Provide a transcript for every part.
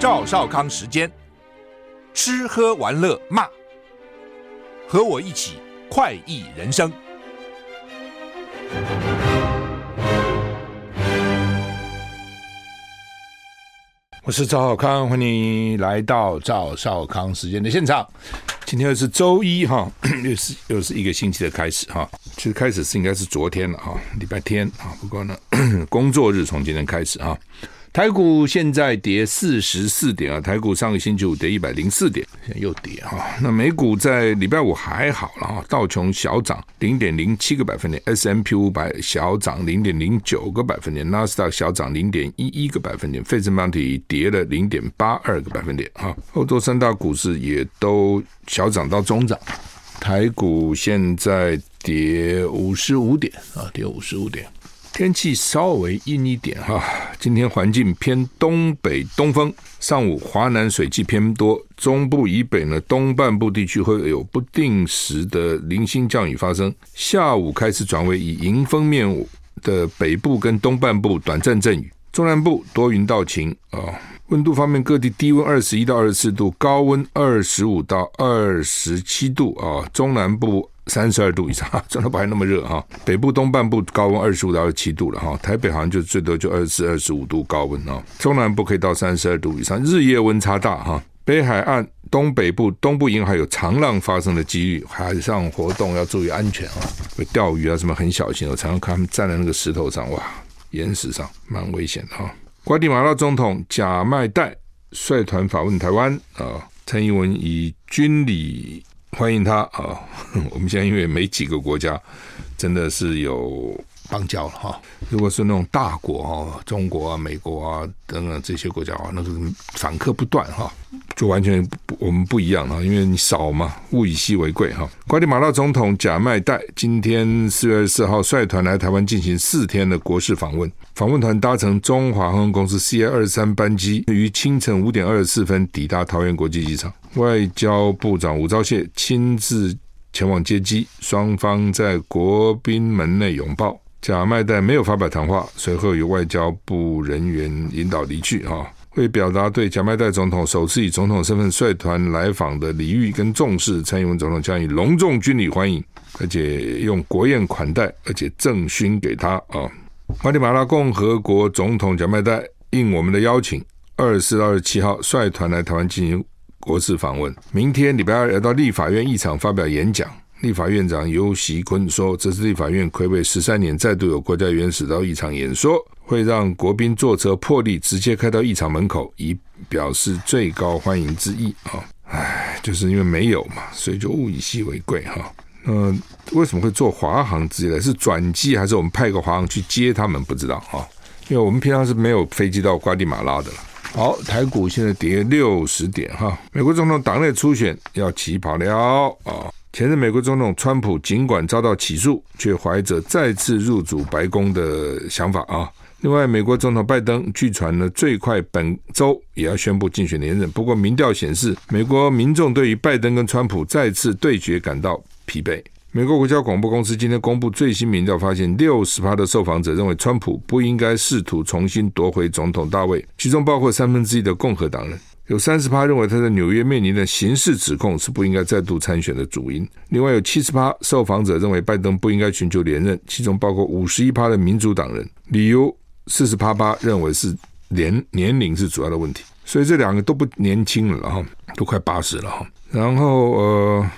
赵少康时间，吃喝玩乐骂，和我一起快意人生。我是赵少康，欢迎来到赵少康时间的现场。今天又是周一哈，又是又是一个星期的开始哈。其实开始是应该是昨天了哈，礼拜天啊。不过呢，工作日从今天开始啊。台股现在跌四十四点啊，台股上个星期五跌一百零四点，现在又跌哈。那美股在礼拜五还好了哈，道琼小涨零点零七个百分点，S M P 五百小涨零点零九个百分点，纳斯达克小涨零点一一个百分点，费城半导体跌了零点八二个百分点哈。欧洲三大股市也都小涨到中涨，台股现在跌五十五点啊，跌五十五点。天气稍微阴一点哈，今天环境偏东北东风，上午华南水汽偏多，中部以北呢东半部地区会有不定时的零星降雨发生，下午开始转为以迎风面的北部跟东半部短暂阵雨，中南部多云到晴啊。温度方面，各地低温二十一到二十四度，高温二十五到二十七度啊，中南部。三十二度以上，真的不还那么热哈。北部东半部高温二十五到二十七度了哈，台北好像就最多就二十四、二十五度高温啊。中南部可以到三十二度以上，日夜温差大哈。北海岸东北部、东部沿海有长浪发生的几率，海上活动要注意安全啊。钓鱼啊什么很小心，我常常看他们站在那个石头上，哇，岩石上蛮危险的哈。瓜地马拉总统贾麦代率团访问台湾啊，蔡英文以军礼。欢迎他啊！我们现在因为没几个国家真的是有邦交了哈。如果是那种大国啊，中国啊、美国啊等等这些国家啊，那个访客不断哈，就完全不我们不一样了，因为你少嘛，物以稀为贵哈。瓜地马拉总统贾麦代今天四月二十四号率团来台湾进行四天的国事访问，访问团搭乘中华航空公司 CA 二十三班机，于清晨五点二十四分抵达桃园国际机场。外交部长吴钊燮亲自前往接机，双方在国宾门内拥抱。贾麦代没有发表谈话，随后由外交部人员引导离去。哈，为表达对贾麦代总统首次以总统身份率团来访的礼遇跟重视，蔡英文总统将以隆重军礼欢迎，而且用国宴款待，而且赠勋给他。啊，瓜地马拉共和国总统贾麦代应我们的邀请，二十四到二十七号率团来台湾进行。国事访问，明天礼拜二要到立法院议场发表演讲。立法院长游锡坤说：“这是立法院魁违十三年再度有国家元首到议场演说，会让国宾坐车破例直接开到议场门口，以表示最高欢迎之意。”啊，唉，就是因为没有嘛，所以就物以稀为贵哈。那为什么会坐华航之类的？是转机还是我们派个华航去接他们？不知道啊，因为我们平常是没有飞机到瓜地马拉的了。好，台股现在跌六十点哈。美国总统党内初选要起跑了啊！前任美国总统川普尽管遭到起诉，却怀着再次入主白宫的想法啊。另外，美国总统拜登据传呢，最快本周也要宣布竞选连任。不过，民调显示，美国民众对于拜登跟川普再次对决感到疲惫。美国国家广播公司今天公布最新民调，发现六十趴的受访者认为川普不应该试图重新夺回总统大位，其中包括三分之一的共和党人。有三十趴认为他在纽约面临的刑事指控是不应该再度参选的主因。另外有七十趴受访者认为拜登不应该寻求连任，其中包括五十一趴的民主党人。理由四十趴八认为是年年龄是主要的问题，所以这两个都不年轻了哈，都快八十了哈。然后呃。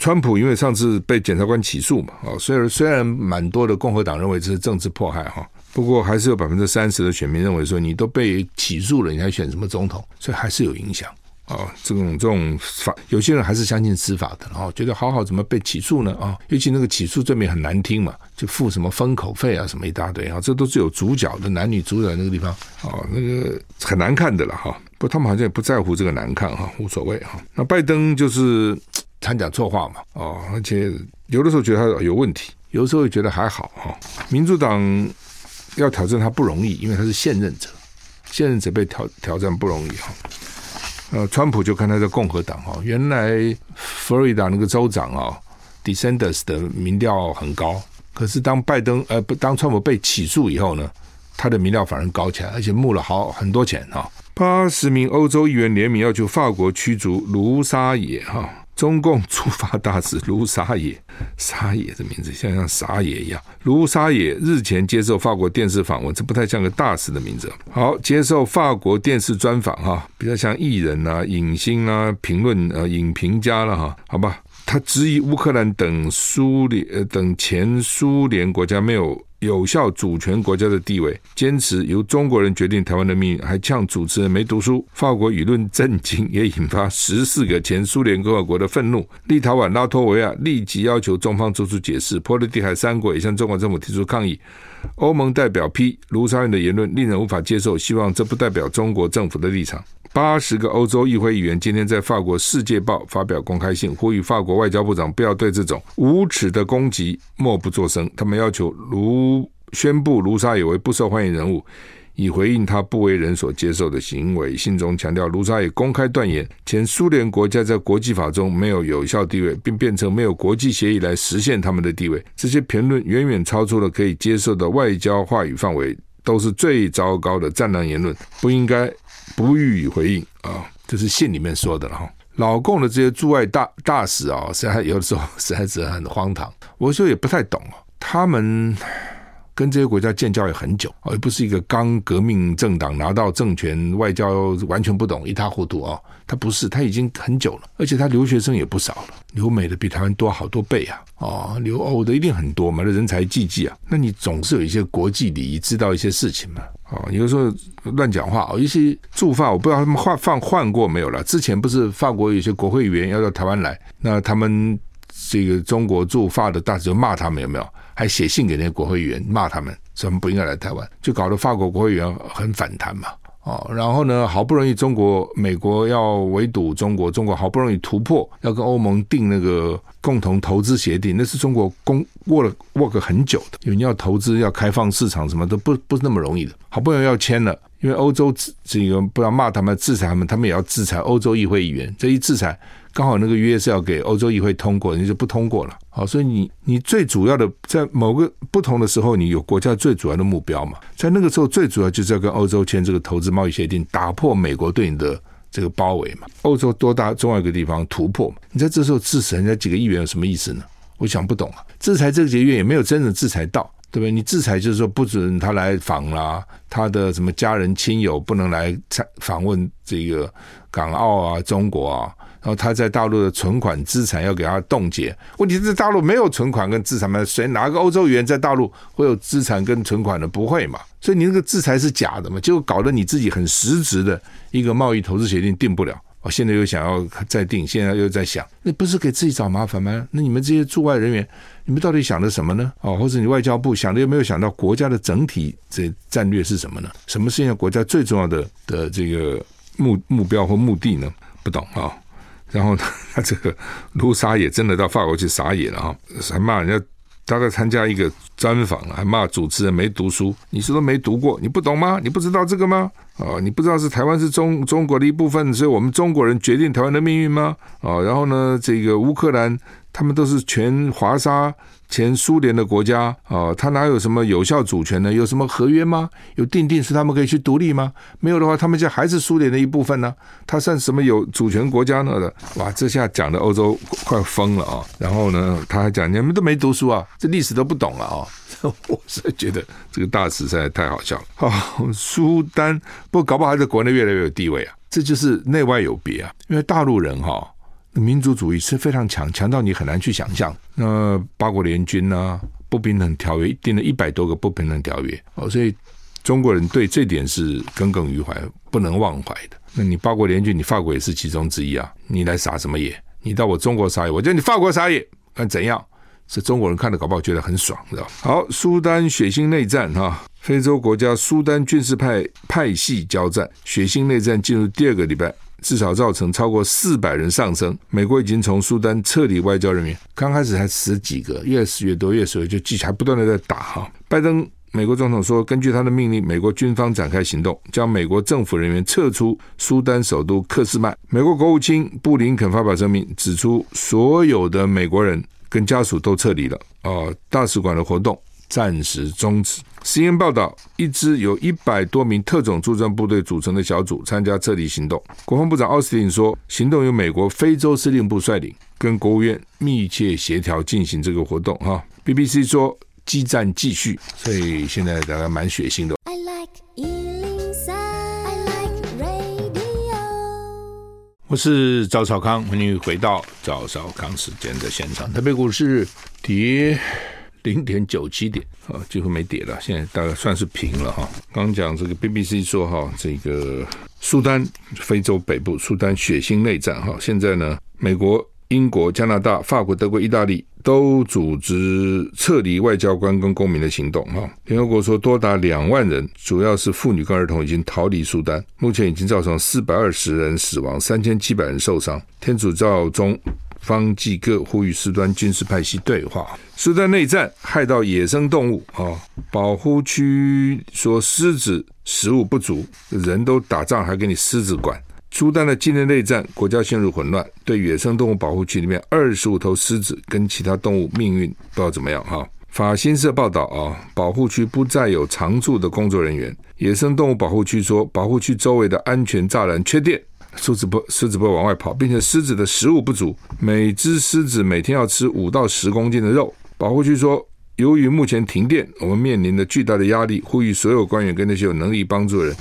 川普因为上次被检察官起诉嘛，啊，虽然虽然蛮多的共和党认为这是政治迫害哈，不过还是有百分之三十的选民认为说，你都被起诉了，你还选什么总统？所以还是有影响啊。这种这种法，有些人还是相信司法的，然后觉得好好怎么被起诉呢？啊，尤其那个起诉罪名很难听嘛，就付什么封口费啊，什么一大堆啊，这都是有主角的男女主角那个地方啊，那个很难看的了哈。不他们好像也不在乎这个难看哈，无所谓哈。那拜登就是。常讲错话嘛，哦，而且有的时候觉得他有问题，有的时候又觉得还好哈。民主党 要挑战他不容易，因为他是现任者，现任者被挑挑战不容易哈。呃，川普就看他在共和党哈，原来佛罗里达那个州长啊，DeSantis 的民调很高，可是当拜登呃不当川普被起诉以后呢，他的民调反而高起来，而且募了好很多钱哈。八十名欧洲议员联名要求法国驱逐卢沙野哈。中共驻法大使卢沙野，沙野的名字像像沙野一样。卢沙野日前接受法国电视访问，这不太像个大使的名字。好，接受法国电视专访哈，比较像艺人啊、影星啊、评论呃、影评家了哈。好吧，他质疑乌克兰等苏联呃等前苏联国家没有。有效主权国家的地位，坚持由中国人决定台湾的命运，还呛主持人没读书。法国舆论震惊，也引发十四个前苏联共和国的愤怒。立陶宛、拉脱维亚立即要求中方做出解释。波罗的海三国也向中国政府提出抗议。欧盟代表批卢沙野的言论令人无法接受，希望这不代表中国政府的立场。八十个欧洲议会议员今天在法国《世界报》发表公开信，呼吁法国外交部长不要对这种无耻的攻击默不作声。他们要求卢宣布卢沙野为不受欢迎人物，以回应他不为人所接受的行为。信中强调，卢沙野公开断言，前苏联国家在国际法中没有有效地位，并变成没有国际协议来实现他们的地位。这些评论远远超出了可以接受的外交话语范围，都是最糟糕的战狼言论，不应该。不予以回应啊，这是信里面说的了哈。老共的这些驻外大大使啊，实在有的时候实在是很荒唐。我说也不太懂啊，他们跟这些国家建交也很久，而不是一个刚革命政党拿到政权，外交完全不懂，一塌糊涂啊。他不是，他已经很久了，而且他留学生也不少了，留美的比台湾多好多倍啊！哦，留欧的一定很多嘛，那人才济济啊。那你总是有一些国际礼仪，知道一些事情嘛。哦，有时候乱讲话哦，一些驻法我不知道他们换换换过没有了。之前不是法国有些国会议员要到台湾来，那他们这个中国驻法的大使就骂他们有没有？还写信给那些国会议员骂他们，说他们不应该来台湾，就搞得法国国会议员很反弹嘛。哦，然后呢，好不容易中国、美国要围堵中国，中国好不容易突破，要跟欧盟订那个共同投资协定，那是中国公握了握个很久的，因为你要投资、要开放市场，什么都不不是那么容易的。好不容易要签了，因为欧洲这个不要骂他们、制裁他们，他们也要制裁欧洲议会议员，这一制裁。刚好那个约是要给欧洲议会通过，你就不通过了。好，所以你你最主要的在某个不同的时候，你有国家最主要的目标嘛？在那个时候，最主要就是要跟欧洲签这个投资贸易协定，打破美国对你的这个包围嘛。欧洲多大重要一个地方突破嘛？你在这时候制裁人家几个议员有什么意思呢？我想不懂啊。制裁这个几个议员也没有真正制裁到，对不对？你制裁就是说不准他来访啦，他的什么家人亲友不能来访访问这个港澳啊、中国啊。然后他在大陆的存款资产要给他冻结，问题是大陆没有存款跟资产吗？谁哪个欧洲议员在大陆会有资产跟存款的？不会嘛？所以你那个制裁是假的嘛？就搞得你自己很实质的一个贸易投资协定定不了。我现在又想要再定，现在又在想，那不是给自己找麻烦吗？那你们这些驻外人员，你们到底想的什么呢？哦，或者你外交部想的有没有想到国家的整体这战略是什么呢？什么是现在国家最重要的的这个目目标或目的呢？不懂啊。然后他这个卢沙也真的到法国去撒野了哈，还骂人家，他在参加一个专访，还骂主持人没读书。你是都没读过？你不懂吗？你不知道这个吗？哦，你不知道是台湾是中中国的一部分，所以我们中国人决定台湾的命运吗？哦，然后呢，这个乌克兰他们都是全华沙。前苏联的国家啊，他哪有什么有效主权呢？有什么合约吗？有定定是他们可以去独立吗？没有的话，他们就还是苏联的一部分呢？他算什么有主权国家呢？哇，这下讲的欧洲快疯了啊！然后呢，他还讲你们都没读书啊，这历史都不懂了啊！我是觉得这个大使实在太好笑了。好，苏丹不过搞不好还在国内越来越有地位啊，这就是内外有别啊，因为大陆人哈。民族主义是非常强，强到你很难去想象。那八国联军呢？不平等条约定了一百多个不平等条约哦，所以中国人对这点是耿耿于怀、不能忘怀的。那你八国联军，你法国也是其中之一啊！你来撒什么野？你到我中国撒野，我叫你法国撒野，看怎样？是中国人看了搞不好觉得很爽，知道？好，苏丹血腥内战哈，非洲国家苏丹军事派派系交战，血腥内战进入第二个礼拜。至少造成超过四百人丧生。美国已经从苏丹撤离外交人员，刚开始才十几个，越死越多，越死越，就继续还不断的在打哈。拜登美国总统说，根据他的命令，美国军方展开行动，将美国政府人员撤出苏丹首都克什麦。美国国务卿布林肯发表声明，指出所有的美国人跟家属都撤离了。哦，大使馆的活动暂时终止。CNN 报道，一支由一百多名特种作战部队组成的小组参加撤离行动。国防部长奥斯汀说，行动由美国非洲司令部率领，跟国务院密切协调进行这个活动。哈，BBC 说，激战继续，所以现在大家蛮血腥的。I like 我是赵少康，欢迎回到赵少康时间的现场。特别股市跌零点九七点，啊，几乎没跌了，现在大概算是平了哈。刚讲这个 BBC 说哈，这个苏丹非洲北部苏丹血腥内战哈，现在呢，美国。英国、加拿大、法国、德国、意大利都组织撤离外交官跟公民的行动。哈，联合国说多达两万人，主要是妇女跟儿童，已经逃离苏丹。目前已经造成四百二十人死亡，三千七百人受伤。天主教中方济各呼吁苏丹军事派系对话。苏丹内战害到野生动物啊，保护区说狮子食物不足，人都打仗还给你狮子管。苏丹的境内内战，国家陷入混乱。对野生动物保护区里面二十五头狮子跟其他动物命运不知道怎么样哈。法新社报道啊，保护区不再有常驻的工作人员。野生动物保护区说，保护区周围的安全栅栏缺电，狮子不狮子不会往外跑，并且狮子的食物不足，每只狮子每天要吃五到十公斤的肉。保护区说，由于目前停电，我们面临着巨大的压力，呼吁所有官员跟那些有能力帮助的人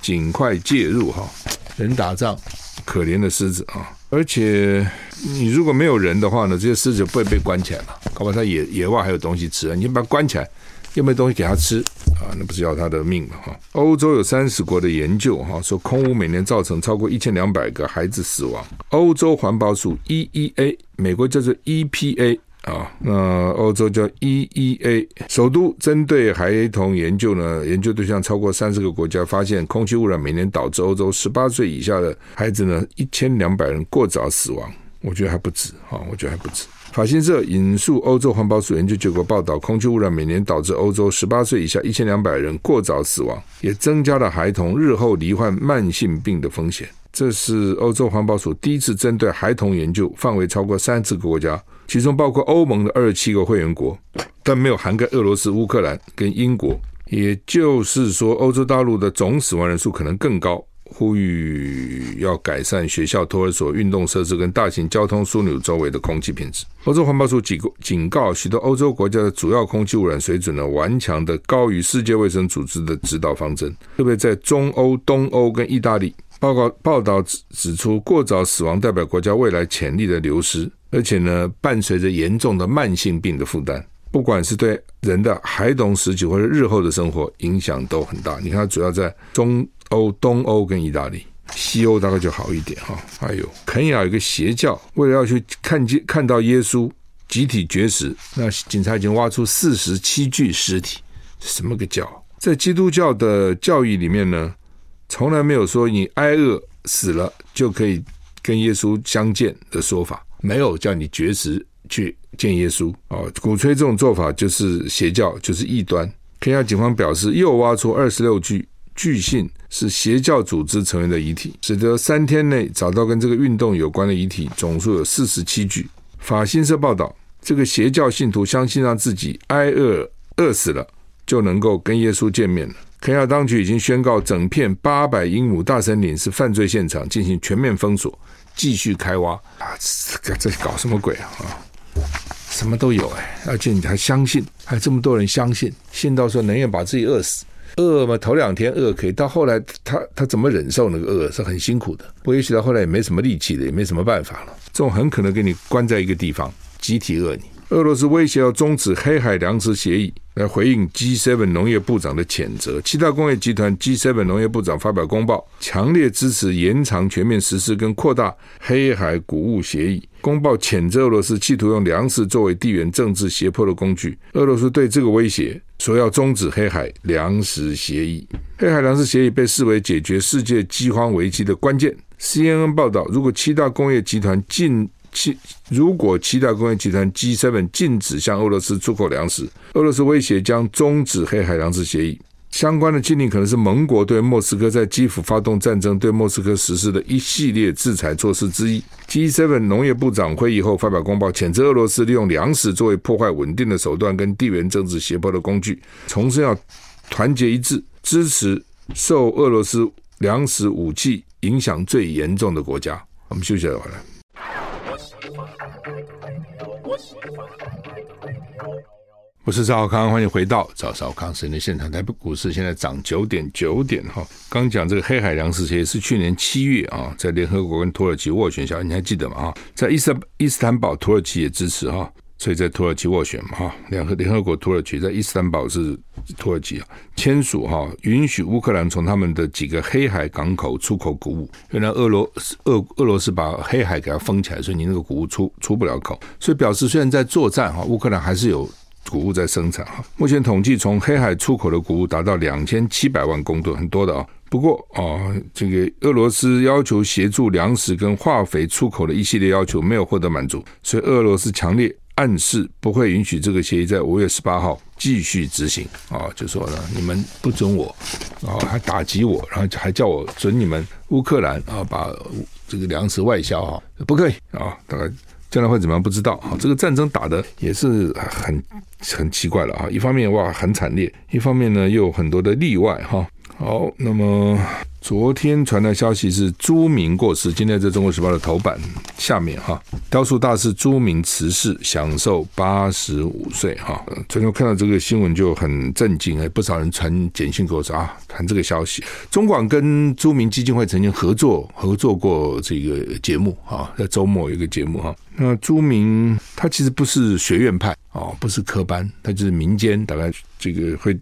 尽快介入哈。人打仗，可怜的狮子啊！而且你如果没有人的话呢，这些狮子不会被关起来了。搞不好它野野外还有东西吃，你把它关起来，又没东西给他吃啊，那不是要他的命吗？哈！欧洲有三十国的研究哈，说空污每年造成超过一千两百个孩子死亡。欧洲环保署 EEA，美国叫做 EPA。啊，那欧洲叫 EEA，首都针对孩童研究呢，研究对象超过三十个国家，发现空气污染每年导致欧洲十八岁以下的孩子呢一千两百人过早死亡。我觉得还不止，哈，我觉得还不止。法新社引述欧洲环保署研究结果报道，空气污染每年导致欧洲十八岁以下一千两百人过早死亡，也增加了孩童日后罹患慢性病的风险。这是欧洲环保署第一次针对孩童研究，范围超过三十个国家。其中包括欧盟的二十七个会员国，但没有涵盖俄罗斯、乌克兰跟英国。也就是说，欧洲大陆的总死亡人数可能更高。呼吁要改善学校、托儿所、运动设施跟大型交通枢纽周围的空气品质。欧洲环保署警告，警告许多欧洲国家的主要空气污染水准呢，顽强的高于世界卫生组织的指导方针，特别在中欧、东欧跟意大利。报告报道指指出，过早死亡代表国家未来潜力的流失。而且呢，伴随着严重的慢性病的负担，不管是对人的孩童时期或者日后的生活影响都很大。你看，主要在中欧、东欧跟意大利，西欧大概就好一点哈。还有肯雅有个邪教，为了要去看见看到耶稣集体绝食，那警察已经挖出四十七具尸体，什么个教？在基督教的教义里面呢，从来没有说你挨饿死了就可以跟耶稣相见的说法。没有叫你绝食去见耶稣啊！鼓吹这种做法就是邪教，就是异端。肯亚警方表示，又挖出二十六具巨信是邪教组织成员的遗体，使得三天内找到跟这个运动有关的遗体总数有四十七具。法新社报道，这个邪教信徒相信让自己挨饿饿死了就能够跟耶稣见面了。肯亚当局已经宣告，整片八百英亩大森林是犯罪现场，进行全面封锁。继续开挖啊！这这搞什么鬼啊啊？什么都有哎，而且你还相信，还这么多人相信，信到说宁愿把自己饿死，饿嘛头两天饿可以，到后来他他怎么忍受那个饿是很辛苦的。不过也许到后来也没什么力气了，也没什么办法了。这种很可能给你关在一个地方，集体饿你。俄罗斯威胁要终止黑海粮食协议，来回应 G7 农业部长的谴责。七大工业集团 G7 农业部长发表公报，强烈支持延长全面实施跟扩大黑海谷物协议。公报谴责俄罗斯企图用粮食作为地缘政治胁迫的工具。俄罗斯对这个威胁说要终止黑海粮食协议。黑海粮食协议被视为解决世界饥荒危机的关键。CNN 报道，如果七大工业集团进七，如果七大工业集团 G7 禁止向俄罗斯出口粮食，俄罗斯威胁将终止黑海粮食协议。相关的禁令可能是盟国对莫斯科在基辅发动战争、对莫斯科实施的一系列制裁措施之一。G7 农业部长会议后发表公报，谴责俄罗斯利用粮食作为破坏稳定的手段跟地缘政治胁迫的工具，重申要团结一致，支持受俄罗斯粮食武器影响最严重的国家。我们休息一会儿。我是赵少康，欢迎回到赵少康时间的现场。台北股市现在涨九点九点哈。刚讲这个黑海粮食协议是去年七月啊，在联合国跟土耳其斡旋下，你还记得吗？哈，在伊斯伊斯坦堡，土耳其也支持哈，所以在土耳其斡旋嘛哈。两个联合国、土耳其在伊斯坦堡是土耳其啊签署哈，允许乌克兰从他们的几个黑海港口出口谷物。原来俄罗俄俄罗斯把黑海给它封起来，所以你那个谷物出出不了口，所以表示虽然在作战哈，乌克兰还是有。谷物在生产哈，目前统计从黑海出口的谷物达到两千七百万公吨，很多的啊。不过啊，这个俄罗斯要求协助粮食跟化肥出口的一系列要求没有获得满足，所以俄罗斯强烈暗示不会允许这个协议在五月十八号继续执行啊，就说呢，你们不准我啊，还打击我，然后还叫我准你们乌克兰啊把这个粮食外销啊，不可以啊，大概。将来会怎么样？不知道啊！这个战争打的也是很很奇怪了啊！一方面哇很惨烈，一方面呢又有很多的例外哈。好，那么。昨天传来消息是朱明过世，今天在中国时报的头版下面哈，雕塑大师朱明辞世，享寿八十五岁哈。昨天我看到这个新闻就很震惊，哎，不少人传简讯给我说啊，谈这个消息。中广跟朱明基金会曾经合作合作过这个节目啊，在周末有一个节目哈。那朱明他其实不是学院派哦，不是科班，他就是民间，大概这个会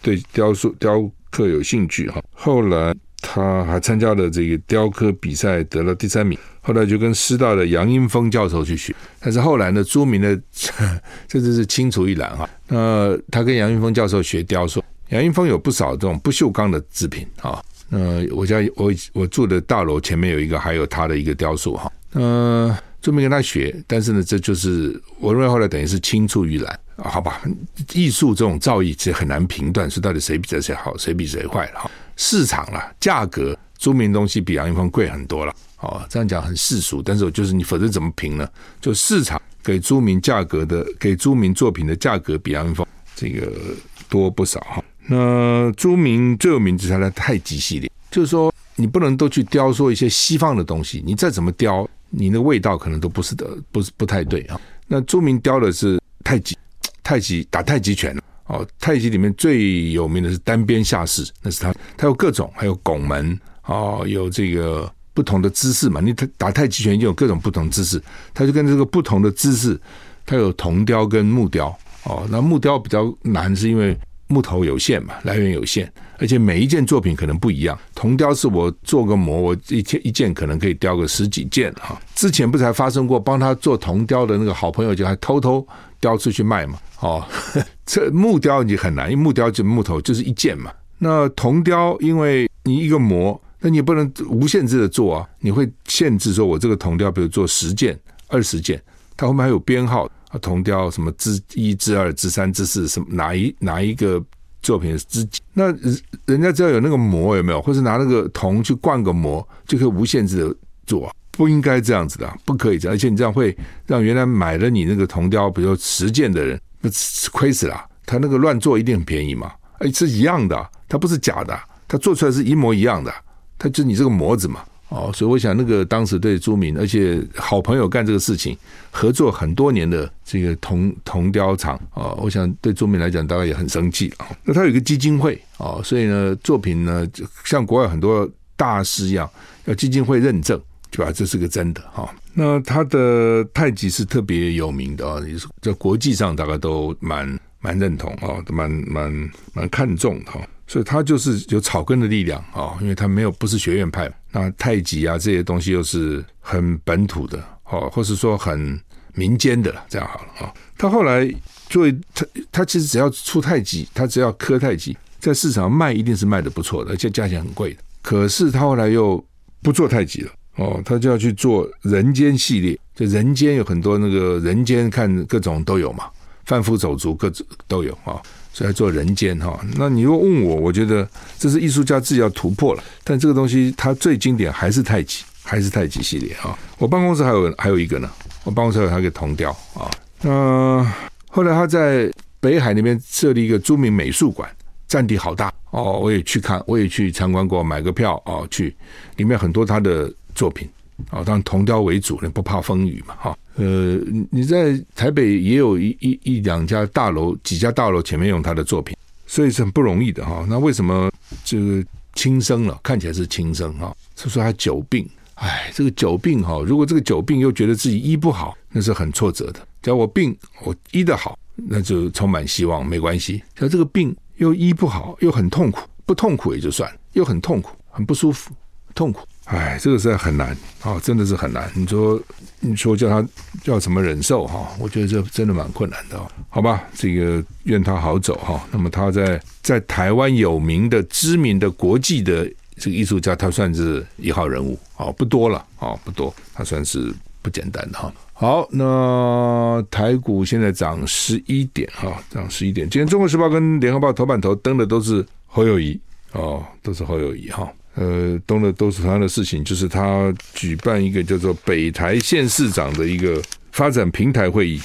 对雕塑雕刻有兴趣哈。后来。他还参加了这个雕刻比赛，得了第三名。后来就跟师大的杨英峰教授去学，但是后来呢，朱铭的 这就是清除一栏哈。那他跟杨英峰教授学雕塑，杨英峰有不少这种不锈钢的制品啊。那我家我我住的大楼前面有一个，还有他的一个雕塑哈。嗯，朱铭跟他学，但是呢，这就是我认为后来等于是青出于蓝。好吧，艺术这种造诣其实很难评断，是到底谁比谁好，谁比谁坏了哈。市场了，价格，朱铭东西比杨英风贵很多了。哦，这样讲很世俗，但是我就是你，否则怎么评呢？就市场给朱铭价格的，给朱铭作品的价格比杨英风这个多不少哈。那朱铭最有名就是他的太极系列，就是说你不能都去雕塑一些西方的东西，你再怎么雕，你的味道可能都不是的，不是不太对啊。那朱铭雕的是太极，太极打太极拳。哦，太极里面最有名的是单边下士，那是他，他有各种，还有拱门，哦，有这个不同的姿势嘛。你打太极拳就有各种不同姿势，他就跟这个不同的姿势，他有铜雕跟木雕，哦，那木雕比较难，是因为木头有限嘛，来源有限，而且每一件作品可能不一样。铜雕是我做个模，我一件一件可能可以雕个十几件哈。之前不是还发生过帮他做铜雕的那个好朋友，就还偷偷雕出去卖嘛。哦，这木雕你很难，因为木雕就木头就是一件嘛。那铜雕，因为你一个模，那你也不能无限制的做啊，你会限制说，我这个铜雕，比如做十件、二十件，它后面还有编号啊，铜雕什么之一、之二、之三、之四，什么哪一哪一个作品之几？那人家只要有那个模有没有，或是拿那个铜去灌个模，就可以无限制的做，不应该这样子的，不可以这样，而且你这样会让原来买了你那个铜雕，比如说十件的人。那亏死了，他那个乱做一定很便宜嘛？哎，是一样的，他不是假的，他做出来是一模一样的，他就你这个模子嘛。哦，所以我想那个当时对朱敏，而且好朋友干这个事情，合作很多年的这个铜铜雕厂啊，我想对朱敏来讲，大概也很生气啊。那他有一个基金会啊，所以呢，作品呢，像国外很多大师一样，要基金会认证。对吧？这是个真的哈。那他的太极是特别有名的啊，也是在国际上大家都蛮蛮认同啊，蛮蛮蛮看重的哈。所以他就是有草根的力量啊，因为他没有不是学院派。那太极啊这些东西又是很本土的哦，或是说很民间的，这样好了啊。他后来作为他他其实只要出太极，他只要磕太极，在市场卖一定是卖的不错的，而且价钱很贵的。可是他后来又不做太极了。哦，他就要去做人间系列，就人间有很多那个人间看各种都有嘛，贩夫走卒各种都有啊，所以还做人间哈。那你如果问我，我觉得这是艺术家自己要突破了。但这个东西它最经典还是太极，还是太极系列啊。我办公室还有还有一个呢，我办公室还有一个铜雕啊。那后来他在北海那边设立一个著名美术馆，占地好大哦，我也去看，我也去参观过，买个票哦去，里面很多他的作品。哦，当然铜雕为主，你不怕风雨嘛？哈，呃，你在台北也有一一一两家大楼，几家大楼前面用他的作品，所以是很不容易的哈。那为什么这个轻生了？看起来是轻生哈，是说他久病。哎，这个久病哈，如果这个久病又觉得自己医不好，那是很挫折的。只要我病我医得好，那就充满希望，没关系。只要这个病又医不好，又很痛苦，不痛苦也就算，又很痛苦，很不舒服，痛苦。哎，这个实在很难啊、真的是很难。你说，你说叫他叫怎么忍受哈、我觉得这真的蛮困难的、哦。好吧，这个愿他好走哈、那么他在在台湾有名的、知名的、国际的这个艺术家，他算是一号人物啊、不多了啊、不多，他算是不简单的哈、好，那台股现在涨十一点哈、涨十一点。今天《中国时报》跟《联合报》头版头登的都是侯友谊哦，都是侯友谊哈。呃，东的都是同样的事情，就是他举办一个叫做北台县市长的一个发展平台会议。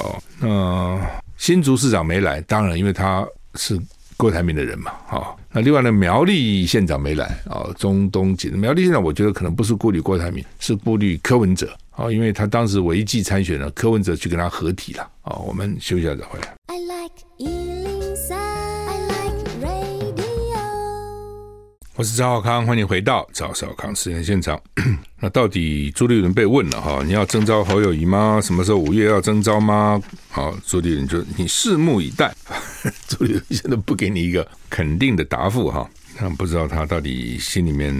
哦，那新竹市长没来，当然因为他是郭台铭的人嘛。好，那另外呢，苗栗县长没来啊，中东锦苗栗县长，我觉得可能不是顾虑郭台铭，是顾虑柯文哲啊，因为他当时违纪参选了，柯文哲去跟他合体了。啊，我们休息一下再回来。I like 我是赵少康，欢迎回到赵少康时间现场。那到底朱立伦被问了哈？你要征召侯友宜吗？什么时候五月要征召吗？好，朱立伦就你拭目以待。朱立伦现在不给你一个肯定的答复哈，那不知道他到底心里面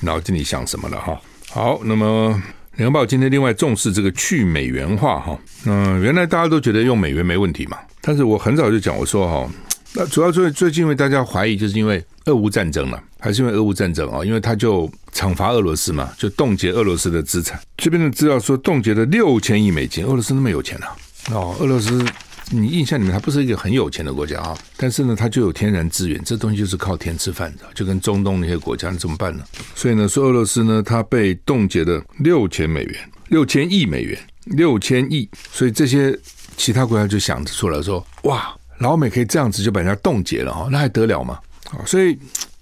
脑子里想什么了哈。好，那么联合报今天另外重视这个去美元化哈。嗯原来大家都觉得用美元没问题嘛，但是我很早就讲我说哈。那主要最最近为大家怀疑，就是因为俄乌战争了，还是因为俄乌战争啊？因为他就惩罚俄罗斯嘛，就冻结俄罗斯的资产。这边的资料说冻结了六千亿美金，俄罗斯那么有钱啊？哦，俄罗斯你印象里面它不是一个很有钱的国家啊，但是呢，它就有天然资源，这东西就是靠天吃饭的，就跟中东那些国家，那怎么办呢？所以呢，说俄罗斯呢，它被冻结了六千美元，六千亿美元，六千亿，所以这些其他国家就想出来说，哇。老美可以这样子就把人家冻结了哈，那还得了吗？所以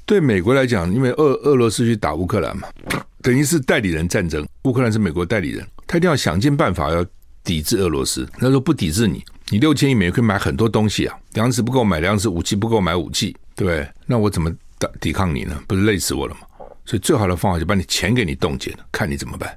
对美国来讲，因为俄俄罗斯去打乌克兰嘛，等于是代理人战争，乌克兰是美国代理人，他一定要想尽办法要抵制俄罗斯。他说不抵制你，你六千亿美元可以买很多东西啊，粮食不够买粮食，武器不够买武器，对不对？那我怎么打抵抗你呢？不是累死我了吗？所以最好的方法就把你钱给你冻结了，看你怎么办。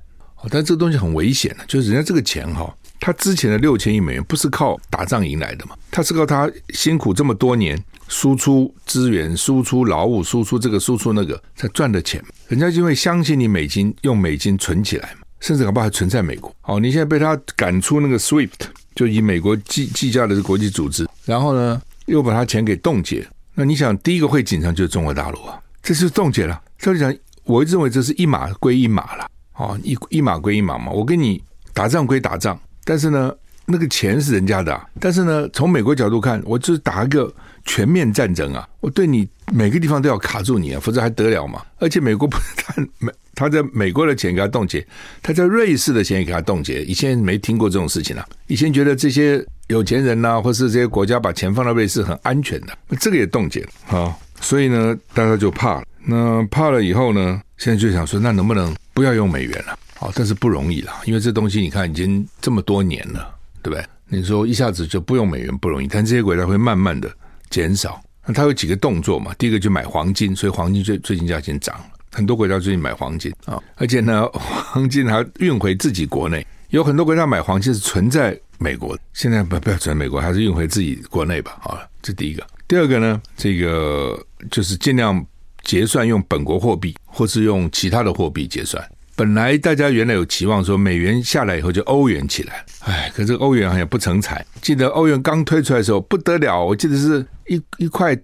但这个东西很危险的，就是人家这个钱哈。他之前的六千亿美元不是靠打仗赢来的嘛？他是靠他辛苦这么多年输出资源、输出劳务、输出这个、输出那个才赚的钱。人家因为相信你美金，用美金存起来嘛，甚至搞不好还存在美国。好，你现在被他赶出那个 SWIFT，就以美国计计价的国际组织，然后呢又把他钱给冻结。那你想，第一个会紧张就是中国大陆啊，这是冻结了。所以讲，我认为这是一码归一码了。哦，一一码归一码嘛，我跟你打仗归打仗。但是呢，那个钱是人家的啊。但是呢，从美国角度看，我就是打一个全面战争啊！我对你每个地方都要卡住你啊，否则还得了嘛？而且美国不是他美，他在美国的钱给他冻结，他在瑞士的钱也给他冻结。以前没听过这种事情啊。以前觉得这些有钱人呐、啊，或是这些国家把钱放到瑞士很安全的，这个也冻结了啊。所以呢，大家就怕了。那怕了以后呢，现在就想说，那能不能不要用美元了？哦，但是不容易啦，因为这东西你看已经这么多年了，对不对？你说一下子就不用美元不容易，但这些国家会慢慢的减少。那它有几个动作嘛？第一个就买黄金，所以黄金最最近价钱涨了，很多国家最近买黄金啊，而且呢，黄金还运回自己国内，有很多国家买黄金是存在美国，现在不不要存美国，还是运回自己国内吧。好了，这第一个。第二个呢，这个就是尽量结算用本国货币，或是用其他的货币结算。本来大家原来有期望说美元下来以后就欧元起来，哎，可是欧元好像不成才。记得欧元刚推出来的时候不得了，我记得是一一块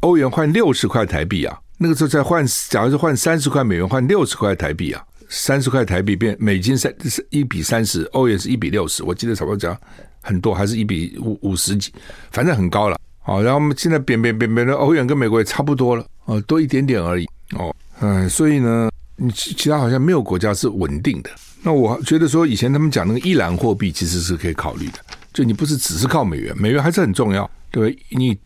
欧元换六十块台币啊，那个时候才换，假如是换三十块美元换六十块台币啊，三十块台币变美金三是一比三十，欧元是一比六十，我记得差不多这样，很多，还是一比五五十几，反正很高了。好，然后我们现在贬贬贬贬的欧元跟美国也差不多了，哦，多一点点而已。哦，嗯，所以呢，你其其他好像没有国家是稳定的。那我觉得说，以前他们讲那个一篮货币其实是可以考虑的，就你不是只是靠美元，美元还是很重要，对吧？你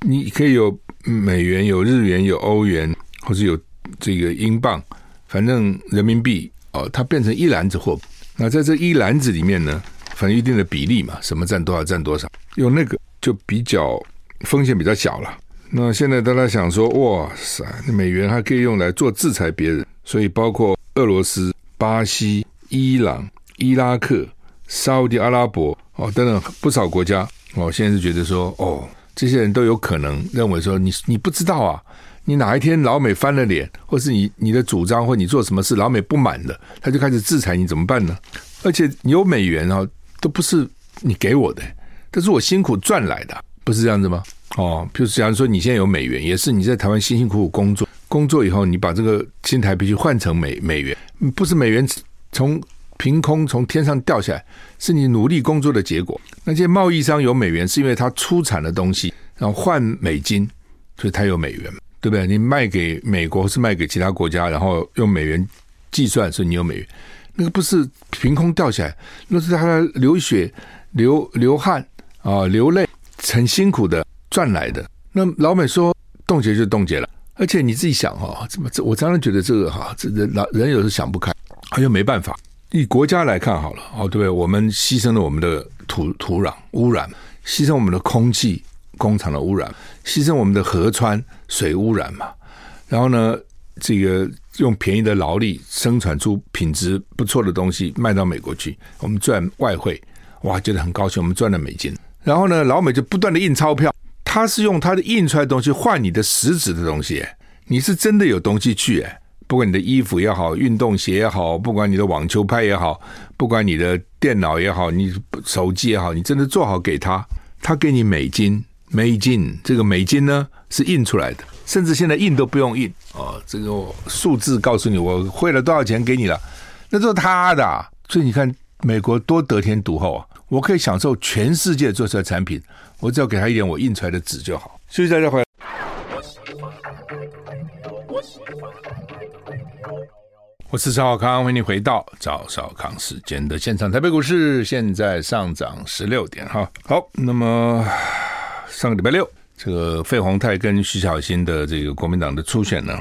你可以有美元、有日元、有欧元，或者有这个英镑，反正人民币哦，它变成一篮子货。那在这一篮子里面呢，反正一定的比例嘛，什么占多少占多少，用那个就比较风险比较小了。那现在大家想说，哇塞，那美元还可以用来做制裁别人，所以包括俄罗斯、巴西。伊朗、伊拉克、沙乌地阿拉伯哦等等不少国家哦，现在是觉得说哦，这些人都有可能认为说你你不知道啊，你哪一天老美翻了脸，或是你你的主张或你做什么事老美不满了，他就开始制裁你，怎么办呢？而且你有美元啊，都不是你给我的，这是我辛苦赚来的，不是这样子吗？哦，比如假如说你现在有美元，也是你在台湾辛辛苦苦工作，工作以后你把这个新台币去换成美美元，不是美元。从凭空从天上掉下来，是你努力工作的结果。那些贸易商有美元，是因为他出产的东西，然后换美金，所以他有美元，对不对？你卖给美国是卖给其他国家，然后用美元计算，所以你有美元。那个不是凭空掉下来，那是他流血、流流汗啊、流泪，很辛苦的赚来的。那老美说冻结就冻结了，而且你自己想哈，怎么这？我常常觉得这个哈，这人老人有时想不开。他又没办法，以国家来看好了，哦，对不对？我们牺牲了我们的土土壤污染，牺牲我们的空气工厂的污染，牺牲我们的河川水污染嘛。然后呢，这个用便宜的劳力生产出品质不错的东西卖到美国去，我们赚外汇，哇，觉得很高兴，我们赚了美金。然后呢，老美就不断的印钞票，他是用他的印出来的东西换你的实质的东西，你是真的有东西去。不管你的衣服也好，运动鞋也好，不管你的网球拍也好，不管你的电脑也好，你手机也好，你真的做好给他，他给你美金，美金，这个美金呢是印出来的，甚至现在印都不用印。哦，这个数字告诉你我汇了多少钱给你了，那都是他的，所以你看美国多得天独厚啊，我可以享受全世界做出来的产品，我只要给他一点我印出来的纸就好。谢谢大家回来。我是赵少康，欢迎你回到赵少康时间的现场。台北股市现在上涨十六点哈。好，那么上个礼拜六，这个费鸿泰跟徐小新的这个国民党的初选呢，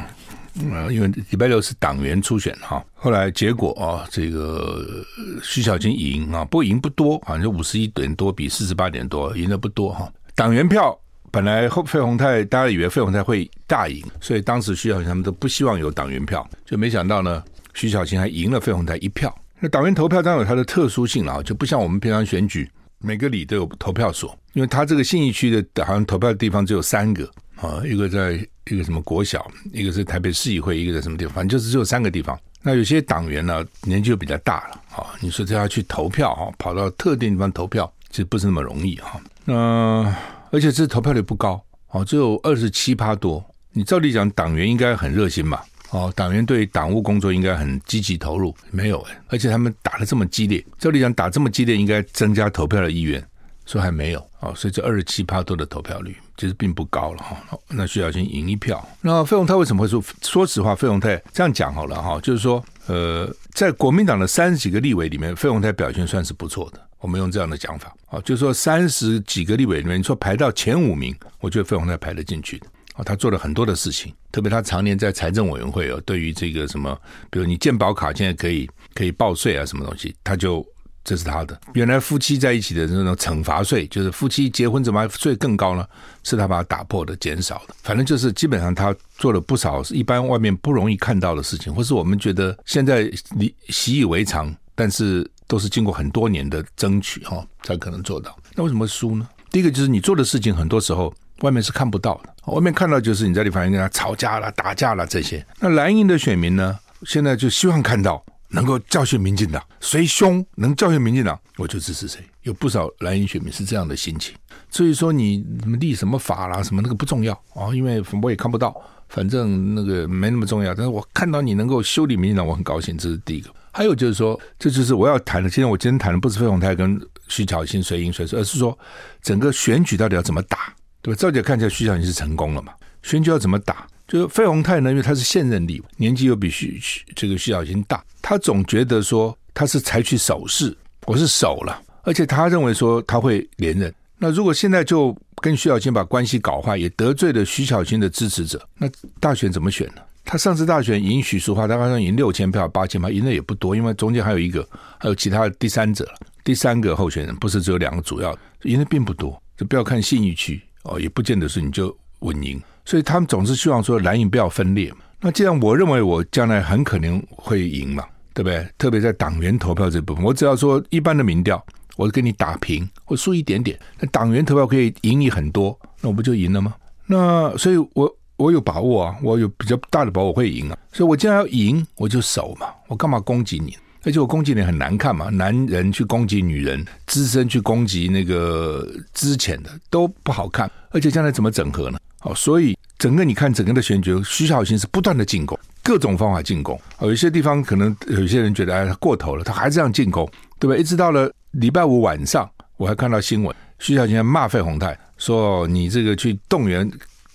呃，因为礼拜六是党员初选哈，后来结果啊，这个徐小新赢啊，不过赢不多，好像就五十一点多比四十八点多，赢的不多哈。党员票本来后费鸿泰大家以为费鸿泰会大赢，所以当时徐小新他们都不希望有党员票，就没想到呢。徐小新还赢了费鸿泰一票。那党员投票当然有它的特殊性啊，就不像我们平常选举，每个里都有投票所，因为他这个信义区的好像投票的地方只有三个啊，一个在一个什么国小，一个是台北市议会，一个在什么地方，反正就是只有三个地方。那有些党员呢年纪又比较大了啊，你说他要去投票啊，跑到特定地方投票，其实不是那么容易哈。那而且这投票率不高哦，只有二十七趴多。你照理讲，党员应该很热心嘛。哦，党员对党务工作应该很积极投入，没有哎，而且他们打得这么激烈，照理讲打这么激烈，应该增加投票的意愿，说还没有哦，所以这二十七趴多的投票率其实并不高了哈。那徐小新赢一票，那费鸿泰为什么会说？说实话，费鸿泰这样讲好了哈，就是说，呃，在国民党的三十几个立委里面，费鸿泰表现算是不错的。我们用这样的讲法，啊，就是说三十几个立委里面，你说排到前五名，我觉得费鸿泰排得进去的。啊，他做了很多的事情，特别他常年在财政委员会哦，对于这个什么，比如你健保卡现在可以可以报税啊，什么东西，他就这是他的。原来夫妻在一起的那种惩罚税，就是夫妻结婚怎么还税更高呢？是他把它打破的、减少的。反正就是基本上他做了不少一般外面不容易看到的事情，或是我们觉得现在你习以为常，但是都是经过很多年的争取哈，才可能做到。那为什么输呢？第一个就是你做的事情很多时候。外面是看不到的，外面看到就是你在地方跟他吵架了、打架了这些。那蓝营的选民呢，现在就希望看到能够教训民进党，谁凶能教训民进党，我就支持谁。有不少蓝营选民是这样的心情。所以说你立什么法啦，什么那个不重要啊，因为我也看不到，反正那个没那么重要。但是我看到你能够修理民进党，我很高兴，这是第一个。还有就是说，这就是我要谈的。今天我今天谈的不是费鸿泰跟徐巧芯谁赢谁输，而是说整个选举到底要怎么打，对吧？照姐看起来徐巧芯是成功了嘛？选举要怎么打？就是费鸿泰呢，因为他是现任立委，年纪又比徐徐这个徐巧芯大，他总觉得说他是采取守势，我是守了，而且他认为说他会连任。那如果现在就跟徐巧芯把关系搞坏，也得罪了徐巧芯的支持者，那大选怎么选呢？他上次大选赢许淑华，他好像赢六千票、八千票，赢的也不多，因为中间还有一个，还有其他的第三者，第三个候选人不是只有两个主要，赢的并不多。就不要看信义区哦，也不见得是你就稳赢。所以他们总是希望说蓝营不要分裂嘛。那既然我认为我将来很可能会赢嘛，对不对？特别在党员投票这部分，我只要说一般的民调。我跟你打平，或输一点点，那党员投票可以赢你很多，那我不就赢了吗？那所以我，我有把握啊，我有比较大的把握会赢啊。所以我既然要赢，我就守嘛，我干嘛攻击你？而且我攻击你很难看嘛，男人去攻击女人，资深去攻击那个之前的都不好看，而且将来怎么整合呢？好，所以整个你看整个的选举，徐巧芯是不断的进攻，各种方法进攻。有些地方可能有些人觉得哎，他过头了，他还这样进攻，对吧？一直到了。礼拜五晚上，我还看到新闻，徐巧芯还骂费鸿泰，说你这个去动员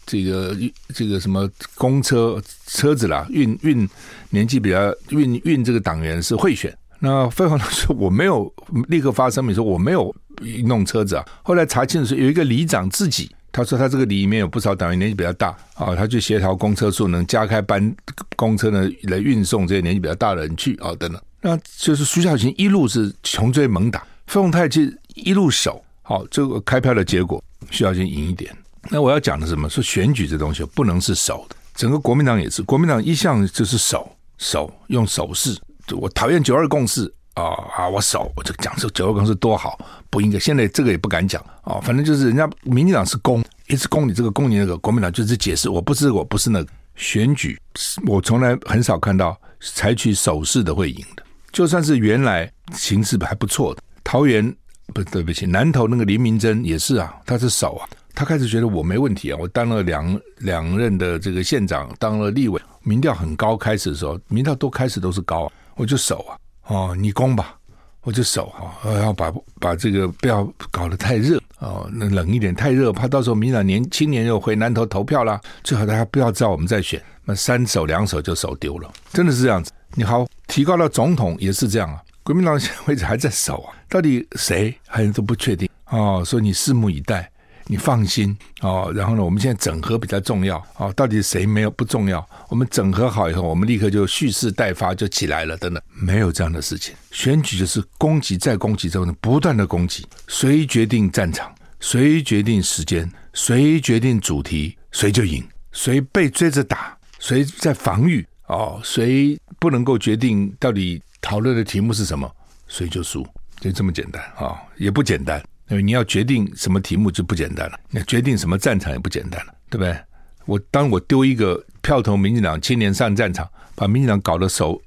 这个这个什么公车车子啦，运运年纪比较运运这个党员是贿选。那费鸿泰说我没有立刻发声明说我没有弄车子啊。后来查清楚是有一个里长自己，他说他这个里面有不少党员年纪比较大啊，他去协调公车数能加开班公车呢来运送这些年纪比较大的人去啊等等。那就是徐小琴一路是穷追猛打。费鸿泰其实一路守好，这个开票的结果，徐巧芯赢一点。那我要讲的是什么？说选举这东西不能是守的，整个国民党也是，国民党一向就是守守，用手势。我讨厌九二共识啊啊！我守，我就讲说九二共识多好，不应该。现在这个也不敢讲啊，反正就是人家民进党是攻，一直攻你这个攻你那个，国民党就是解释我不是我不是那个选举，我从来很少看到采取守势的会赢的，就算是原来形势还不错的。桃园不对不起，南投那个林明珍也是啊，他是守啊，他开始觉得我没问题啊，我当了两两任的这个县长，当了立委，民调很高，开始的时候民调都开始都是高啊，我就守啊，哦，你攻吧，我就守啊，然后把把这个不要搞得太热哦，那冷一点太热，怕到时候民党年青年又回南投投票啦，最好大家不要知道我们在选，那三手两手就守丢了，真的是这样子。你好，提高到总统也是这样啊。国民党现在为止还在守啊，到底谁还都不确定哦。所以你拭目以待，你放心哦。然后呢，我们现在整合比较重要哦。到底谁没有不重要？我们整合好以后，我们立刻就蓄势待发，就起来了。等等，没有这样的事情。选举就是攻击再攻击之后呢，不断的攻击，谁决定战场，谁决定时间，谁决定主题，谁就赢。谁被追着打，谁在防御哦，谁不能够决定到底。讨论的题目是什么，谁就输，就这么简单啊、哦，也不简单，因为你要决定什么题目就不简单了，你要决定什么战场也不简单了，对不对？我当我丢一个票投民进党青年上战场，把民进党搞得手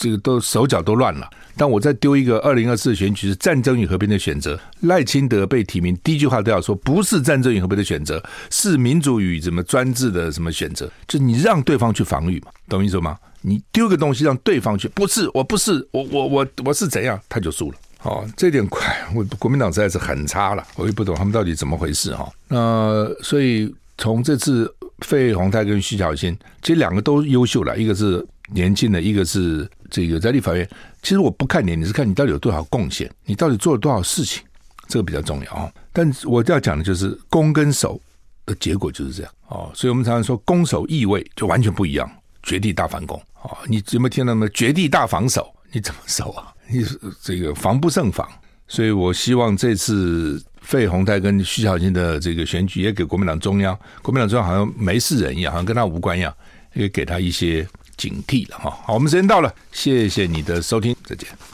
这个都手脚都乱了。但我再丢一个二零二四选举是战争与和平的选择，赖清德被提名，第一句话都要说不是战争与和平的选择，是民主与什么专制的什么选择，就你让对方去防御嘛，懂意思吗？你丢个东西让对方去，不是，我不是，我我我我是怎样，他就输了。哦，这点快，我国民党实在是很差了，我也不懂他们到底怎么回事哈。那所以从这次费鸿泰跟徐巧芯，其实两个都优秀了，一个是年轻的，一个是这个在立法院。其实我不看年龄，是看你到底有多少贡献，你到底做了多少事情，这个比较重要啊。但我要讲的就是攻跟守的结果就是这样哦。所以我们常常说攻守易位就完全不一样。绝地大反攻啊！你有没有听到吗？绝地大防守，你怎么守啊？你这个防不胜防，所以我希望这次费鸿泰跟徐巧芯的这个选举，也给国民党中央，国民党中央好像没事人一样，好像跟他无关一样，也给他一些警惕了哈。好，我们时间到了，谢谢你的收听，再见。